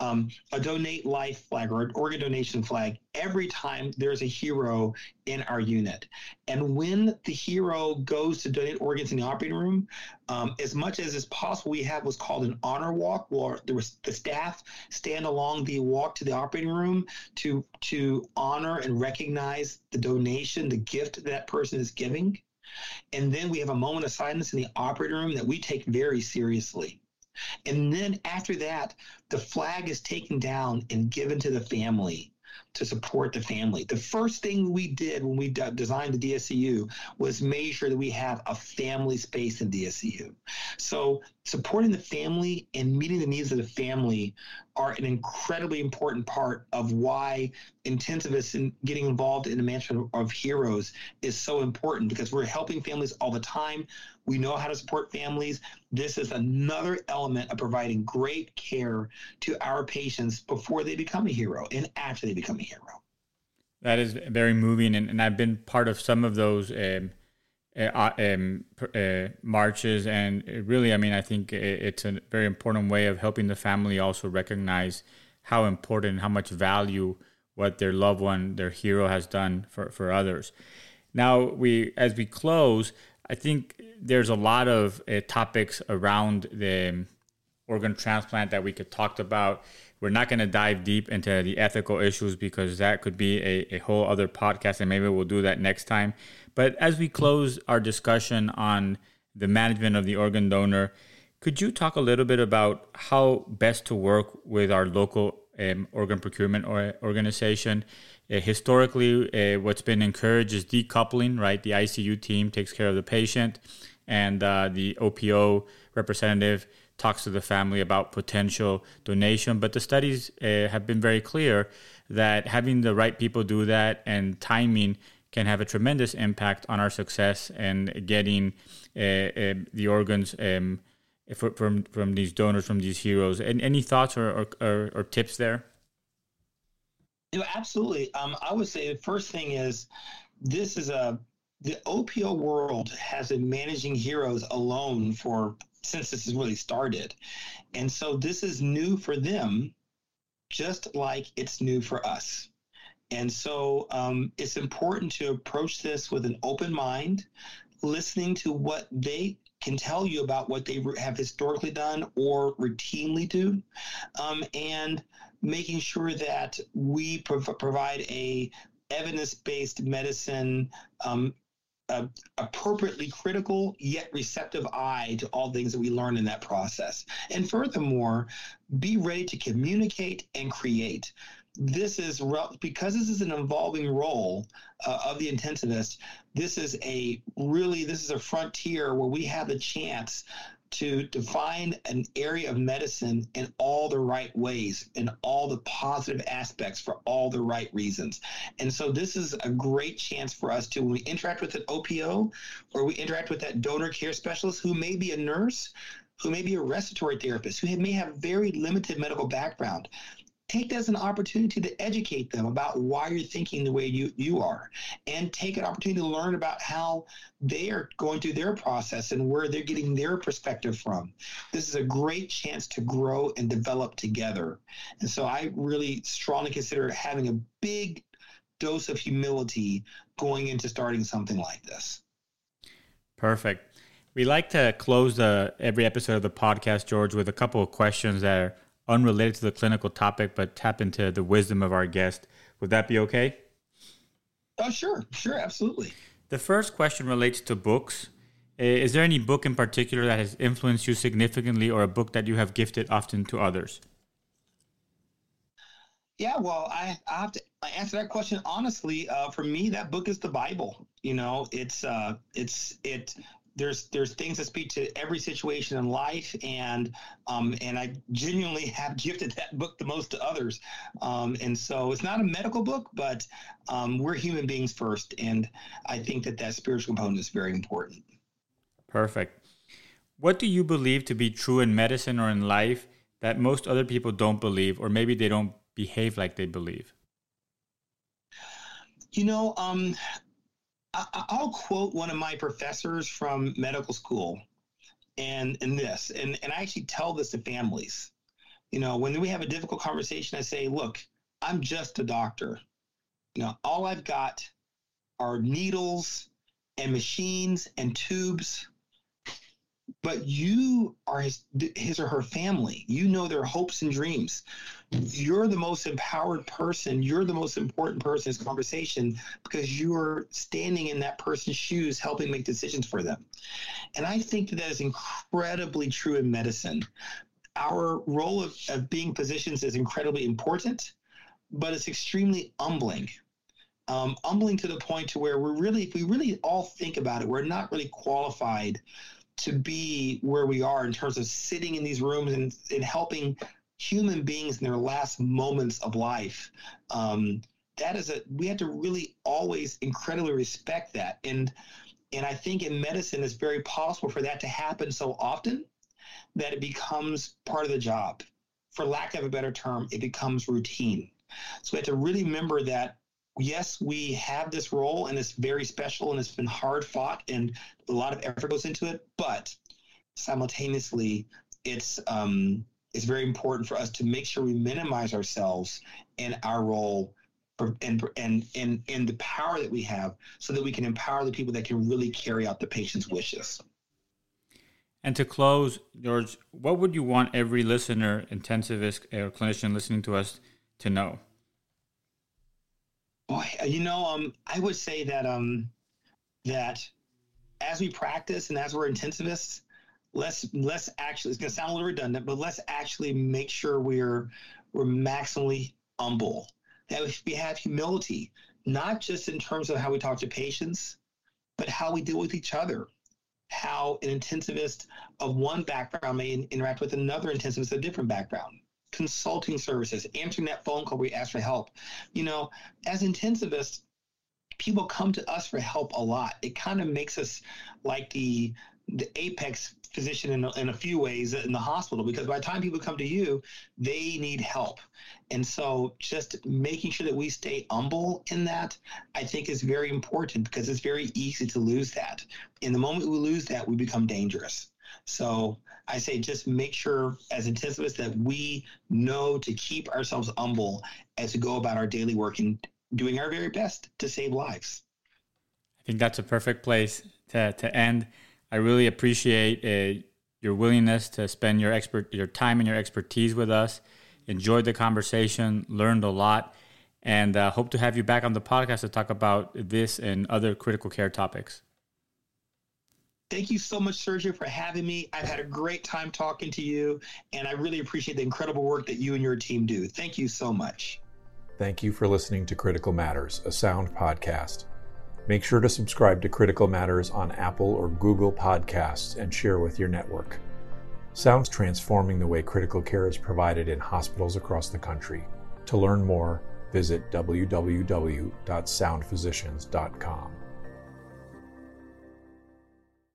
Speaker 3: um, a donate life flag or an organ donation flag every time there's a hero in our unit. And when the hero goes to donate organs in the operating room, um, as much as is possible, we have what's called an honor walk, where the staff stand along the walk to the operating room to to honor and recognize the donation, the gift that person is giving. And then we have a moment of silence in the operating room that we take very seriously. And then after that, the flag is taken down and given to the family to support the family. The first thing we did when we d- designed the DSCU was make sure that we have a family space in DSCU. So supporting the family and meeting the needs of the family are an incredibly important part of why intensivists and getting involved in the management of heroes is so important because we're helping families all the time. We know how to support families. This is another element of providing great care to our patients before they become a hero and after they become a hero.
Speaker 2: That is very moving, and, and I've been part of some of those um, uh, um, uh, marches, and really, I mean, I think it's a very important way of helping the family also recognize how important, how much value what their loved one, their hero, has done for for others. Now, we as we close, I think there's a lot of uh, topics around the organ transplant that we could talk about. We're not going to dive deep into the ethical issues because that could be a, a whole other podcast, and maybe we'll do that next time. But as we close our discussion on the management of the organ donor, could you talk a little bit about how best to work with our local um, organ procurement or organization? Uh, historically, uh, what's been encouraged is decoupling, right? The ICU team takes care of the patient, and uh, the OPO representative talks to the family about potential donation. But the studies uh, have been very clear that having the right people do that and timing can have a tremendous impact on our success and getting uh, uh, the organs um, from from these donors, from these heroes. And any thoughts or, or, or, or tips there?
Speaker 3: Know, absolutely. Um, I would say the first thing is this is a the OPO world has been managing heroes alone for since this has really started, and so this is new for them, just like it's new for us. And so um, it's important to approach this with an open mind, listening to what they can tell you about what they have historically done or routinely do, um, and making sure that we prov- provide a evidence-based medicine um, uh, appropriately critical yet receptive eye to all things that we learn in that process. And furthermore, be ready to communicate and create this is because this is an evolving role uh, of the intensivist. This is a really this is a frontier where we have the chance to define an area of medicine in all the right ways, in all the positive aspects for all the right reasons. And so this is a great chance for us to, when we interact with an OPO or we interact with that donor care specialist who may be a nurse, who may be a respiratory therapist, who may have very limited medical background take that as an opportunity to educate them about why you're thinking the way you, you are and take an opportunity to learn about how they are going through their process and where they're getting their perspective from. This is a great chance to grow and develop together. And so I really strongly consider having a big dose of humility going into starting something like this.
Speaker 2: Perfect. We like to close the every episode of the podcast, George, with a couple of questions that are unrelated to the clinical topic, but tap into the wisdom of our guest. Would that be okay?
Speaker 3: Oh, sure, sure, absolutely.
Speaker 2: The first question relates to books. Is there any book in particular that has influenced you significantly, or a book that you have gifted often to others?
Speaker 3: Yeah, well, I, I have to answer that question honestly. Uh, for me, that book is the Bible. You know, it's uh, it's it there's there's things that speak to every situation in life, and um, and I genuinely have gifted that book the most to others. Um, and so it's not a medical book, but um, we're human beings first, and I think that that spiritual component is very important.
Speaker 2: Perfect. What do you believe to be true in medicine or in life that most other people don't believe, or maybe they don't behave like they believe?
Speaker 3: You know, um, I, will quote one of my professors from medical school, and in this, and and I actually tell this to families. You know, when we have a difficult conversation, I say, "Look, I'm just a doctor. You know, all I've got are needles and machines and tubes." But you are his, his or her family. You know their hopes and dreams. You're the most empowered person. You're the most important person in this conversation because you're standing in that person's shoes, helping make decisions for them. And I think that, that is incredibly true in medicine. Our role of, of being physicians is incredibly important, but it's extremely humbling. Um, humbling to the point to where we're really, if we really all think about it, we're not really qualified to be where we are in terms of sitting in these rooms and, and helping human beings in their last moments of life. Um, that is a we have to really always incredibly respect that and and I think in medicine it's very possible for that to happen so often that it becomes part of the job. For lack of a better term, it becomes routine. So we have to really remember that yes, we have this role and it's very special and it's been hard fought and a lot of effort goes into it, but simultaneously it's um, it's very important for us to make sure we minimize ourselves and our role and and and and the power that we have so that we can empower the people that can really carry out the patient's wishes.
Speaker 2: And to close, George, what would you want every listener, intensivist or clinician listening to us to know?
Speaker 3: Boy, you know, um, I would say that um, that as we practice and as we're intensivists, let's let's actually it's going to sound a little redundant, but let's actually make sure we're we're maximally humble. That we have humility, not just in terms of how we talk to patients, but how we deal with each other. How an intensivist of one background may interact with another intensivist of a different background consulting services, answering that phone call we ask for help. You know, as intensivists, people come to us for help a lot. It kind of makes us like the the apex physician in a, in a few ways in the hospital because by the time people come to you, they need help. And so just making sure that we stay humble in that, I think is very important because it's very easy to lose that. In the moment we lose that, we become dangerous. So I say just make sure as intensivists that we know to keep ourselves humble as we go about our daily work and doing our very best to save lives.
Speaker 2: I think that's a perfect place to, to end. I really appreciate uh, your willingness to spend your expert your time and your expertise with us. Enjoyed the conversation, learned a lot, and uh, hope to have you back on the podcast to talk about this and other critical care topics.
Speaker 3: Thank you so much, Sergio, for having me. I've had a great time talking to you, and I really appreciate the incredible work that you and your team do. Thank you so much.
Speaker 1: Thank you for listening to Critical Matters, a sound podcast. Make sure to subscribe to Critical Matters on Apple or Google Podcasts and share with your network. Sound's transforming the way critical care is provided in hospitals across the country. To learn more, visit www.soundphysicians.com.